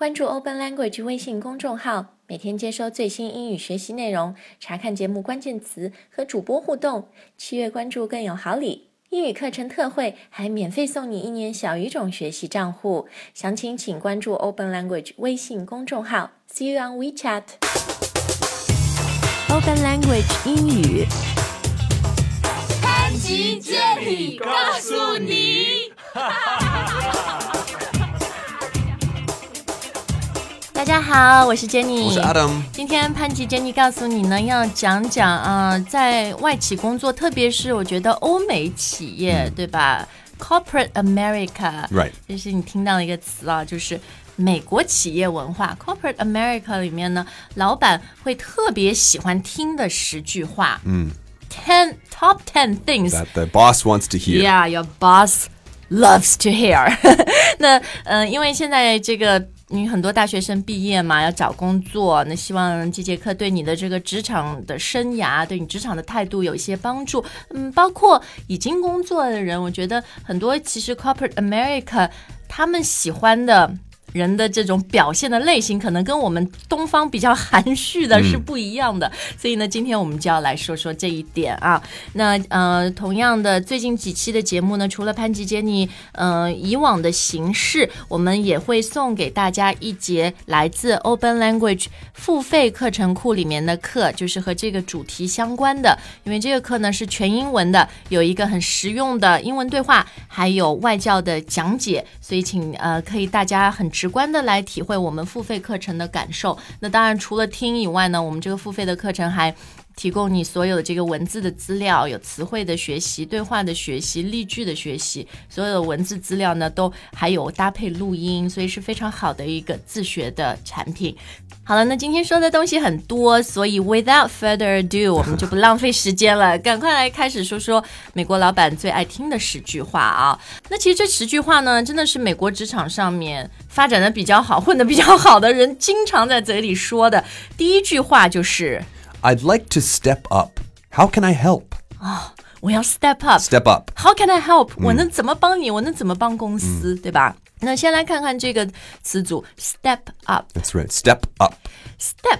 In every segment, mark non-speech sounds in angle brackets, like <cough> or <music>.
关注 Open Language 微信公众号，每天接收最新英语学习内容，查看节目关键词和主播互动。七月关注更有好礼，英语课程特惠，还免费送你一年小语种学习账户。详情请关注 Open Language 微信公众号。See you on WeChat。Open Language 英语。潘吉接力告诉你。<laughs> 家好，我是 Jenny，我是 Adam。今天潘吉 Jenny 告诉你呢，要讲讲啊、在外企工作，特别是我觉得欧美企业，对吧？Corporate America，Right 这是你听到的一个词啊，就是。美国企业文化 （Corporate America） 里面呢，老板会特别喜欢听的十句话，嗯，ten top ten things That the boss wants to hear. Yeah, your boss loves to hear 那。嗯、呃，因为现在这个你很多大学生毕业嘛，要找工作，那希望这节课对你的这个职场的生涯，对你职场的态度有一些帮助。嗯，包括已经工作的人，我觉得很多其实 Corporate America 他们喜欢的。人的这种表现的类型，可能跟我们东方比较含蓄的是不一样的，所以呢，今天我们就要来说说这一点啊。那呃，同样的，最近几期的节目呢，除了潘吉杰尼呃以往的形式，我们也会送给大家一节来自 Open Language 付费课程库里面的课，就是和这个主题相关的。因为这个课呢是全英文的，有一个很实用的英文对话，还有外教的讲解，所以请呃可以大家很直观的来体会我们付费课程的感受。那当然，除了听以外呢，我们这个付费的课程还提供你所有的这个文字的资料，有词汇的学习、对话的学习、例句的学习，所有的文字资料呢都还有搭配录音，所以是非常好的一个自学的产品。好了，那今天说的东西很多，所以 without further ado，<laughs> 我们就不浪费时间了，赶快来开始说说美国老板最爱听的十句话啊。那其实这十句话呢，真的是美国职场上面发展的比较好、混的比较好的人经常在嘴里说的。第一句话就是。I'd like to step up. How can I help? <gasps> 我要 step up。 Step up. How can I help？、我能怎么帮你？我能怎么帮公司？对吧？那先来看看这个词组 step up。 That's right. Step up. step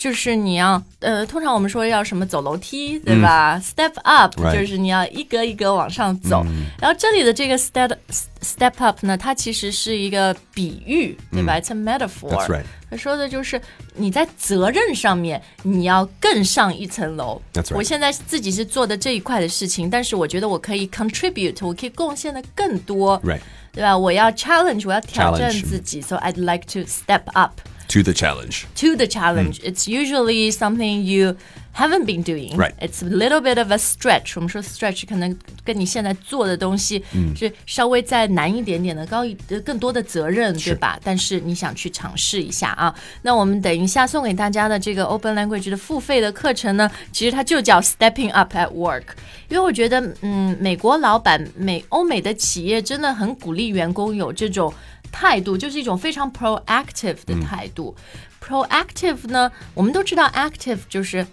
就是你要呃，通常我们说要什么走楼梯，对吧、s t e p up 就是你要一格一格往上走。然后这里的这个 step step up 呢，它其实是一个比喻，对吧、i t s a metaphor。That's right 他说的就是你在责任上面你要更上一层楼。Right 我现在自己是做的这一块的事情，但是我觉得我可以 contribute，我可以贡献的更多。Right. 对吧？我要 challenge，我要挑战自己，so I'd like to step up To the challenge. to the challenge. It's usually something you haven't been doing. Right. It's a little bit of a stretch. 我们说 stretch 可能跟你现在做的东西是稍微再难一点点的，高一呃更多的责任，对吧？但是你想去尝试一下啊？那我们等一下送给大家的这个 Open Language 的付费的课程呢，其实它就叫 Stepping Up at Work。因为我觉得，嗯，美国老板、美欧美的企业真的很鼓励员工有这种 态度，就是一种非常 proactive 的态度。proactive 呢，我们都知道 active 就是，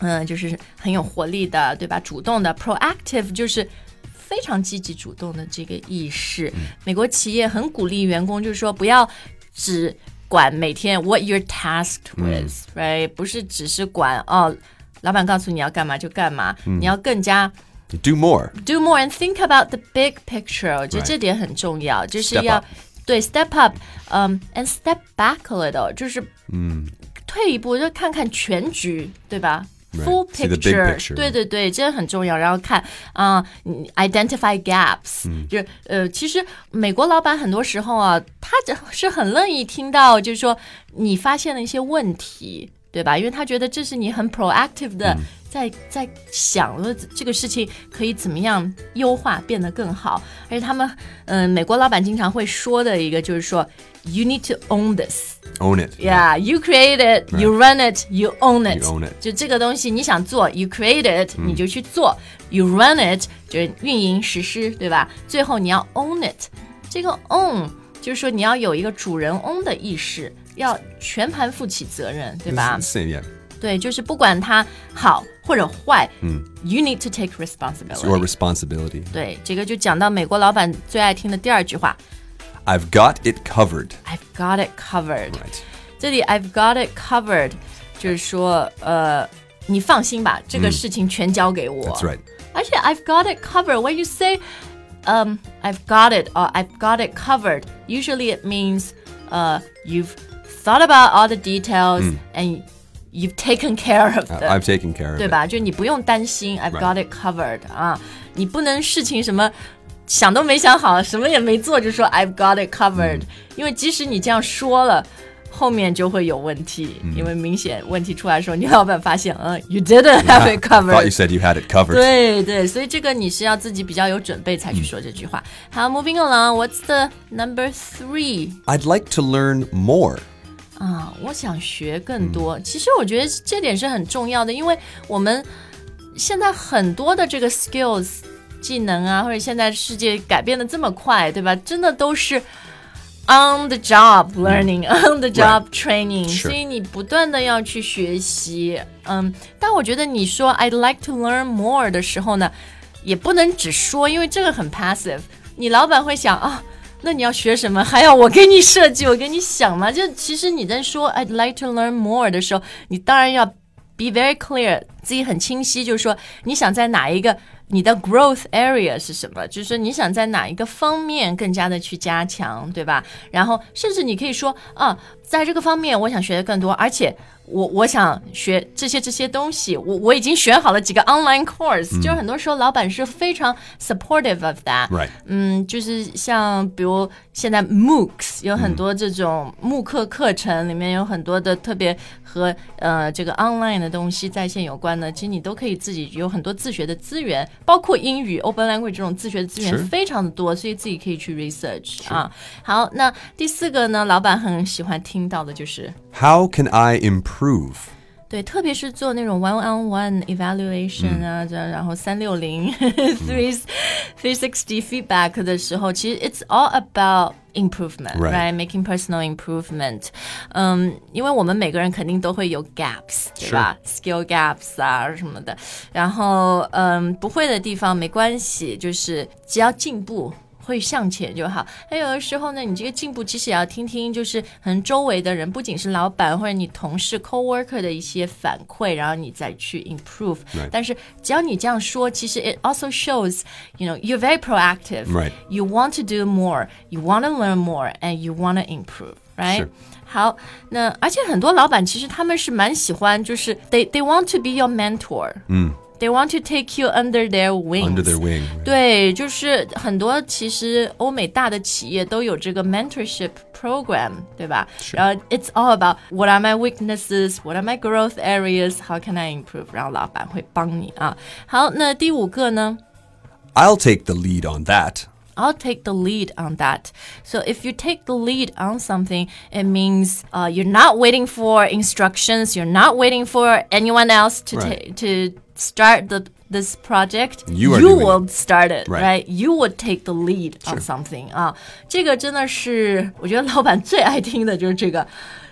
嗯、就是很有活力的，对吧？主动的。proactive 就是非常积极主动的这个意识。美国企业很鼓励员工，就是说不要只管每天 what you're tasked with，right？、不是只是管哦，老板告诉你要干嘛就干嘛，你要更加。 Do more. do more and think about the big picture，我觉得 Right. 这点很重要，就是 Step 要 up 对 step up，嗯、a n d step back a little，就是嗯退一步，就看看全局，对吧. Full picture. 对对对，这很重要。然后看啊、你 identify gaps，、就是呃，其实美国老板很多时候啊，他这是很乐意听到，就是说你发现了一些问题，对吧？因为他觉得这是你很 proactive 的，在在想了这个事情可以怎么样优化，变得更好。而且他们，嗯、美国老板经常会说的一个就是说，you need to own this。Own it. Yeah, you create it, you run it, you own it. You own it. 就这个东西你想做，you create it，、你就去做；you run it，就是运营实施，对吧？最后你要 own it。这个 own 就是说你要有一个主人翁的意识，要全盘负起责任，对 It's 吧 the？same, yeah. 对，就是不管它好或者坏，嗯，you need to take It's responsibility。 your responsibility. 对，这个就讲到美国老板最爱听的第二句话 I've got it covered. I've got it covered。 Right. 这里 I've got it covered 就是说，呃，你放心吧，这个事情全交给我。 That's right. 而且 I've got it covered. When you say, um, I've got it or I've got it covered, usually it means, uh, you've thought about all the details and you've taken care of Uh, them. I've taken care of 对 it. 吧？就你不用担心，I've Right. got it covered 啊，你不能事情什么想都没想好，什么也没做就说 I've got it covered，、因为即使你这样说了。后面就会有问题，因为明显问题出来的时候，你老板发现，嗯，you didn't have it Thought you covered。 said you had it covered. 对对，所以这个你是要自己比较有准备才去说这句话。好，moving along，what's the number three？ I'd like to learn more. 啊，我想学更多。其实我觉得这点是很重要的，因为我们现在很多的这个 skills 技能啊，或者现在世界改变的这么快，对吧？真的都是 on the job learning、<laughs> on the job training，、所以你不断的要去学习。嗯，但我觉得你说 I'd like to learn more 的时候呢，也不能只说，因为这个很 passive。你老板会想啊。那你要学什么？还要我给你设计，我给你想吗？就其实你在说 I'd like to learn more 的时候，你当然要 be very clear，自己很清晰，就是说你想在哪一个你的 growth area 是什么，就是说你想在哪一个方面更加的去加强，对吧？然后甚至你可以说啊，在这个方面我想学的更多，而且我我想学这些这些东西，我我已经选好了几个 online course，、就是很多时候老板是非常 supportive of that，Right. 嗯，就是像比如现在 MOOCs 有很多这种慕课课程，里面有很多的特别和呃这个 online 的东西在线有关的，其实你都可以自己有很多自学的资源，包括英语 Open Language 这种自学的资源非常的多，所以自己可以去 research 啊。好，那第四个呢，老板很喜欢听到的就是。How can I improve? 对，特别是做那种 one on one evaluation 啊，这、然后三六零 three three sixty feedback 的时候，其实 it's all about improvement, Right. right? Making personal improvement. 嗯，因为我们每个人肯定都会有 gaps，对吧？skill gaps 啊什么的。然后，嗯，不会的地方没关系，就是只要进步。会向前就好。那有的时候呢，你这个进步其实也要听听，就是可能周围的人，不仅是老板或者你同事 coworker 的一些反馈，然后你再去 improve。但是只要你这样说，其实 it also shows you know you're very proactive. Right. You want to do more. You want to learn more, and you want to improve. Right. 是好，那而且很多老板其实他们是蛮喜欢，就是 they they want to be your mentor. 嗯。They want to take you under their wings. Under their wing. right? 对，就是很多其实欧美大的企业都有这个 mentorship program，对吧？然后 it's all about what are my weaknesses, what are my growth areas, how can I improve？然后老板会帮你啊。好，那第五个呢？ I'll take the lead on that. I'll take the lead on that. So if you take the lead on something, it means uh, you're not waiting for instructions. You're not waiting for anyone else to Right. ta- to start the this project. You are doing will start it, Right. right? You would take the lead on something. 啊，这个真的是我觉得老板最爱听的就是这个。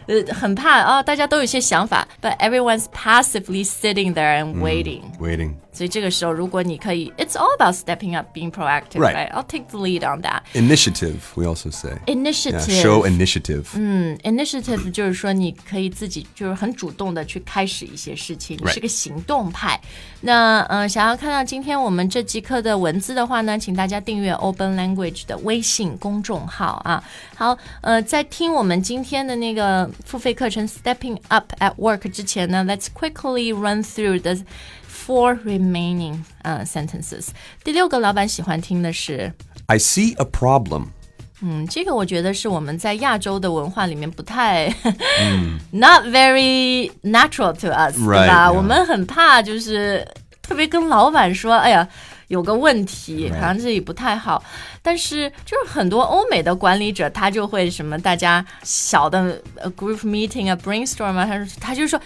呃，很怕啊，大家都有一些想法，but everyone's passively sitting there and waiting、 Waiting. 所以这个时候，如果你可以，it's all about stepping up, being proactive, Right. right? I'll take the lead on that. Initiative, we also say. Yeah, Initiative, show initiative. 嗯，initiative 就是说你可以自己就是很主动的去开始一些事情，你 Right. 是个行动派。那嗯、呃想要看到今天我们这节课的文字的话呢，请大家订阅 Open Language 的微信公众号啊。好，呃，在听我们今天的那个付费课程 Stepping Up at Work 之前呢，Let's quickly run through the four remaining 呃 sentences。第六个老板喜欢听的是。 I see a problem. 嗯，这个我觉得是我们在亚洲的文化里面不太、not very natural to us，、对 Right, 吧 yeah. 我们很怕就是特别跟老板说，哎呀。有个问题， Right. 好像这里不太好，但是就是很多欧美的管理者，他就会什么，大家小的呃 group meeting 啊，brainstorm 啊，他说他就说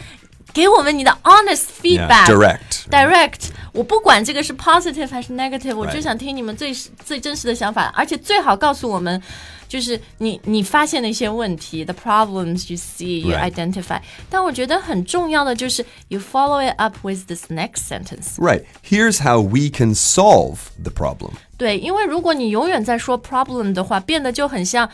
给我们你的 honest feedback。 direct. direct，我不管这个是 positive 还是 negative，我 Right. 就想听你们最最真实的想法，而且最好告诉我们，就是你你发现的一些问题，the problems you see, you Right. identify。但我觉得很重要的就是 you follow it up with this next sentence。 Right. Here's how we can solve the problem. 对，因为如果你永远在说 problem 的话，变得就很像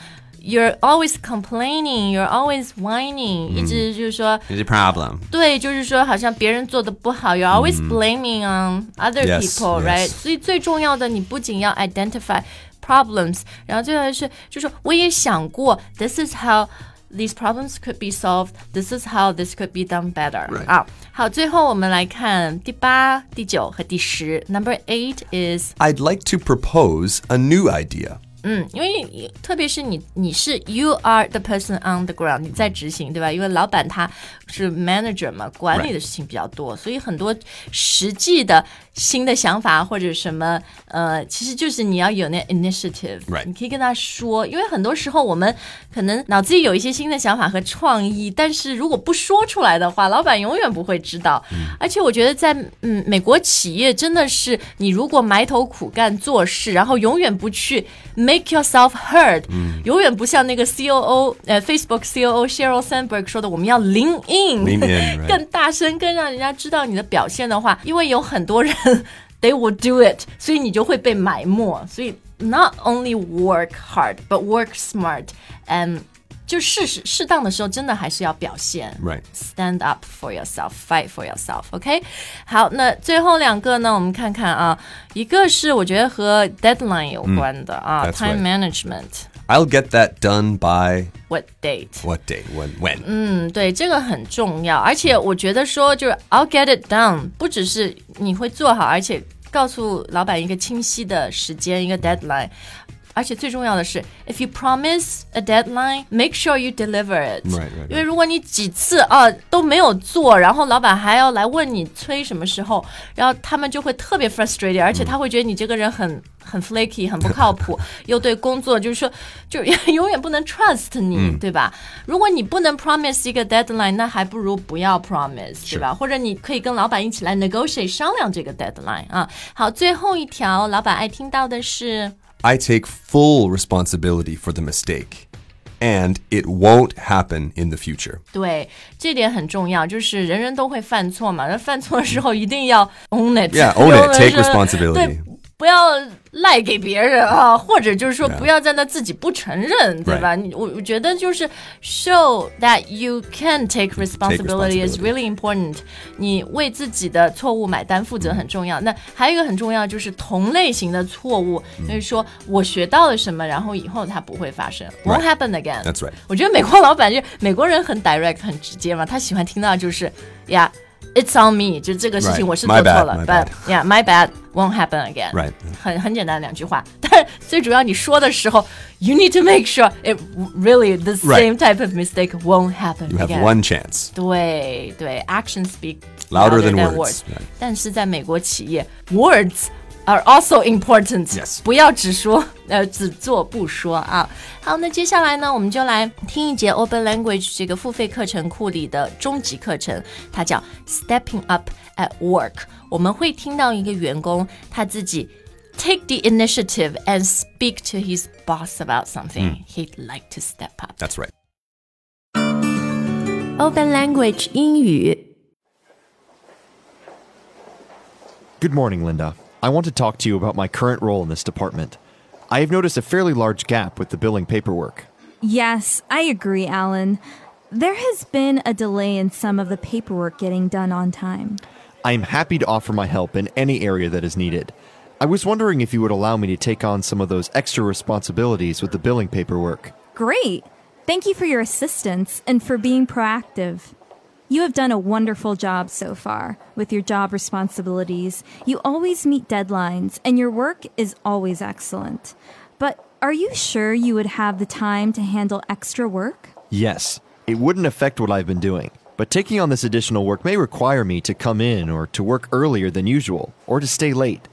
you're always complaining, you're always whining，、一直就是说。 There's a problem. 对，就是说，好像别人做的不好，you're always blaming on other Yes, people, yes. right？所以最重要的，你不仅要 identify problems，然后最后是，就是我也想过，this is how these problems could be solved. This is how this could be done better. Right. 啊，好，最后我们来看第八、第九和第十。Number eight is I'd like to propose a new idea. 嗯，因为特别是你，你是 you are the person on the ground，你在执行，对吧？因为老板他是 manager 嘛，管理的事情比较多所以很多实际的新的想法或者什么，呃，其实就是你要有那 initiative，、Right. 你可以跟他说，因为很多时候我们可能脑子里有一些新的想法和创意，但是如果不说出来的话，老板永远不会知道。而且我觉得在嗯美国企业真的是，你如果埋头苦干做事，然后永远不去 make yourself heard，、永远不像那个 COO 呃 Facebook COO Sheryl Sandberg 说的，我们要 lean in. <laughs> 更大声，更让人家知道你的表现的话，因为有很多人 <laughs> they will do it，所以你就会被埋没。所以 not only work hard but work smart and 就适时适当的时候，真的还是要表现 Right. Stand up for yourself, fight for yourself. OK，好，那最后两个呢，我们看看啊，一个是我觉得和 deadline 有关的、啊 that's ，time right. management. I'll get that done by What date? what day? When? When? 嗯，对，这个很重要，而且我觉得说就是 I'll get it done，不只是你会做好，而且告诉老板一个清晰的时间，一个 deadline。 而且最重要的是，if you promise a deadline, make sure you deliver it. Right, right, right. 因为如果你几次啊都没有做，然后老板还要来问你催什么时候，然后他们就会特别 frustrated，而且他会觉得你这个人很很 flaky，很不靠谱，<laughs> 又对工作就是说就永远不能 trust 你，对吧？如果你不能 promise 一个 deadline，那还不如不要 promise，对吧？或者你可以跟老板一起来 negotiate 商量这个 deadline 啊。好，最后一条，老板爱听到的是。I take full responsibility for the mistake, and it won't happen in the future. 对，这点很重要，就是人人都会犯错嘛，那犯错的时候一定要 own it， Yeah, own 有 it, 的 take 是 responsibility. 对，不要赖给别人啊，或者就是说不要在那自己不承认，对吧？你我我觉得就是 show that you can take responsibility is really important。你为自己的错误买单负责很重要。那还有一个很重要就是同类型的错误，就是说我学到了什么，然后以后它不会发生，won't Right. happen again。That's right. 我觉得美国老板就美国人很 direct 很直接嘛，他喜欢听到就是呀。It's on me，就这个事情 Right. 我是做 My 错 bad, 了 my ，but bad. yeah, my bad won't happen again。 Right. 很很简单的两句话，但是最主要你说的时候，you need to make sure it really the Right. same type of mistake won't happen You have again。 one chance. 对对，action speak Louder than words words. Right. 但是在美国企业，words are also important。 Yes. 不要只说，呃，只做不说啊。好，那接下来呢，我们就来听一节 Open Language 这个付费课程库里的终极课程，它叫 Stepping Up at Work。我们会听到一个员工他自己 take the initiative and speak to his boss about something he'd like to step up。 That's right. Open Language 英语。 Good morning, Linda. I want to talk to you about my current role in this department. I have noticed a fairly large gap with the billing paperwork. Yes, I agree, Alan. There has been a delay in some of the paperwork getting done on time. I am happy to offer my help in any area that is needed. I was wondering if you would allow me to take on some of those extra responsibilities with the billing paperwork. Great! Thank you for your assistance and for being proactive. You have done a wonderful job so far with your job responsibilities. You always meet deadlines, and your work is always excellent. But are you sure you would have the time to handle extra work? Yes, it wouldn't affect what I've been doing, but taking on this additional work may require me to come in or to work earlier than usual, or to stay late.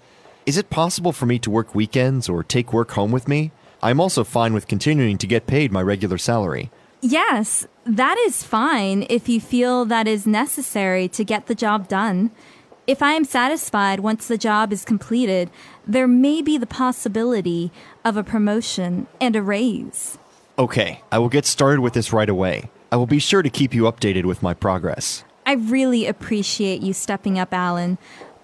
Is it possible for me to work weekends or take work home with me? I'm also fine with continuing to get paid my regular salary. Yes, that is fine if you feel that is necessary to get the job done. If I am satisfied once the job is completed, there may be the possibility of a promotion and a raise. Okay, I will get started with this right away. I will be sure to keep you updated with my progress. I really appreciate you stepping up, Alan.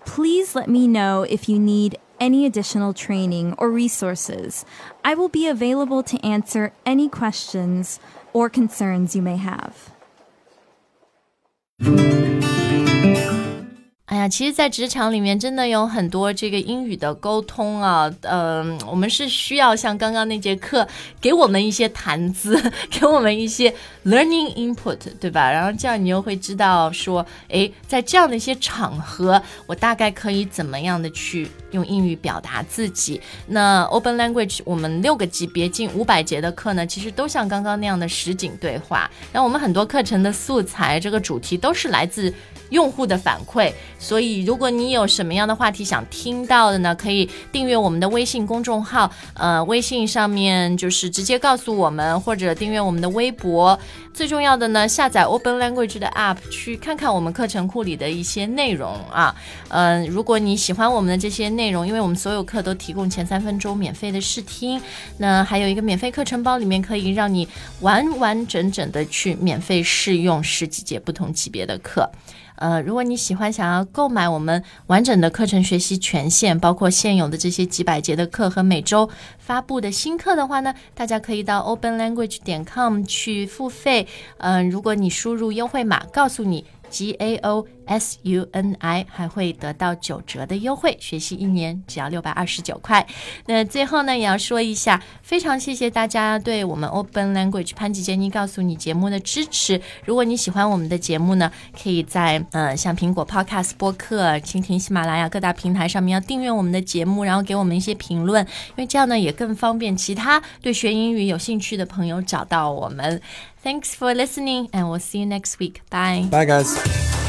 Please let me know if you need any additional training or resources. I will be available to answer any questions or concerns you may have. 哎呀，其实，在职场里面，真的有很多这个英语的沟通啊，嗯、我们是需要像刚刚那节课，给我们一些谈资，<laughs> 给我们一些 learning input，对吧？然后这样你又会知道说，诶，在这样的一些场合，我大概可以怎么样的去用英语表达自己。那 Open Language 我们六个级别近五百节的课呢，其实都像刚刚那样的实景对话。那我们很多课程的素材，这个主题都是来自用户的反馈。所以，如果你有什么样的话题想听到的呢，可以订阅我们的微信公众号，呃，微信上面就是直接告诉我们，或者订阅我们的微博。最重要的呢，下载 Open Language 的 App 去看看我们课程库里的一些内容啊。嗯、如果你喜欢我们的这些内容，因为我们所有课都提供前三分钟免费的试听，那还有一个免费课程包，里面可以让你完完整整的去免费试用十几节不同级别的课。呃，如果你喜欢想要购买我们完整的课程学习权限，包括现有的这些几百节的课和每周发布的新课的话呢，大家可以到 openlanguage 点 com 去付费。嗯、如果你输入优惠码，告诉你 G A O S U N I，还会得到九折的优惠，学习一年只要六百二十九块。那最后呢，也要说一下，非常谢谢大家对我们 Open Language 潘吉杰尼告诉你节目的支持。如果你喜欢我们的节目呢，可以在呃像苹果 Podcast 播客、蜻蜓、喜马拉雅各大平台上面要订阅我们的节目，然后给我们一些评论，因为这样呢也更方便其他对学英语有兴趣的朋友找到我们。Thanks for listening, and we'll see you next week. Bye. Bye, guys.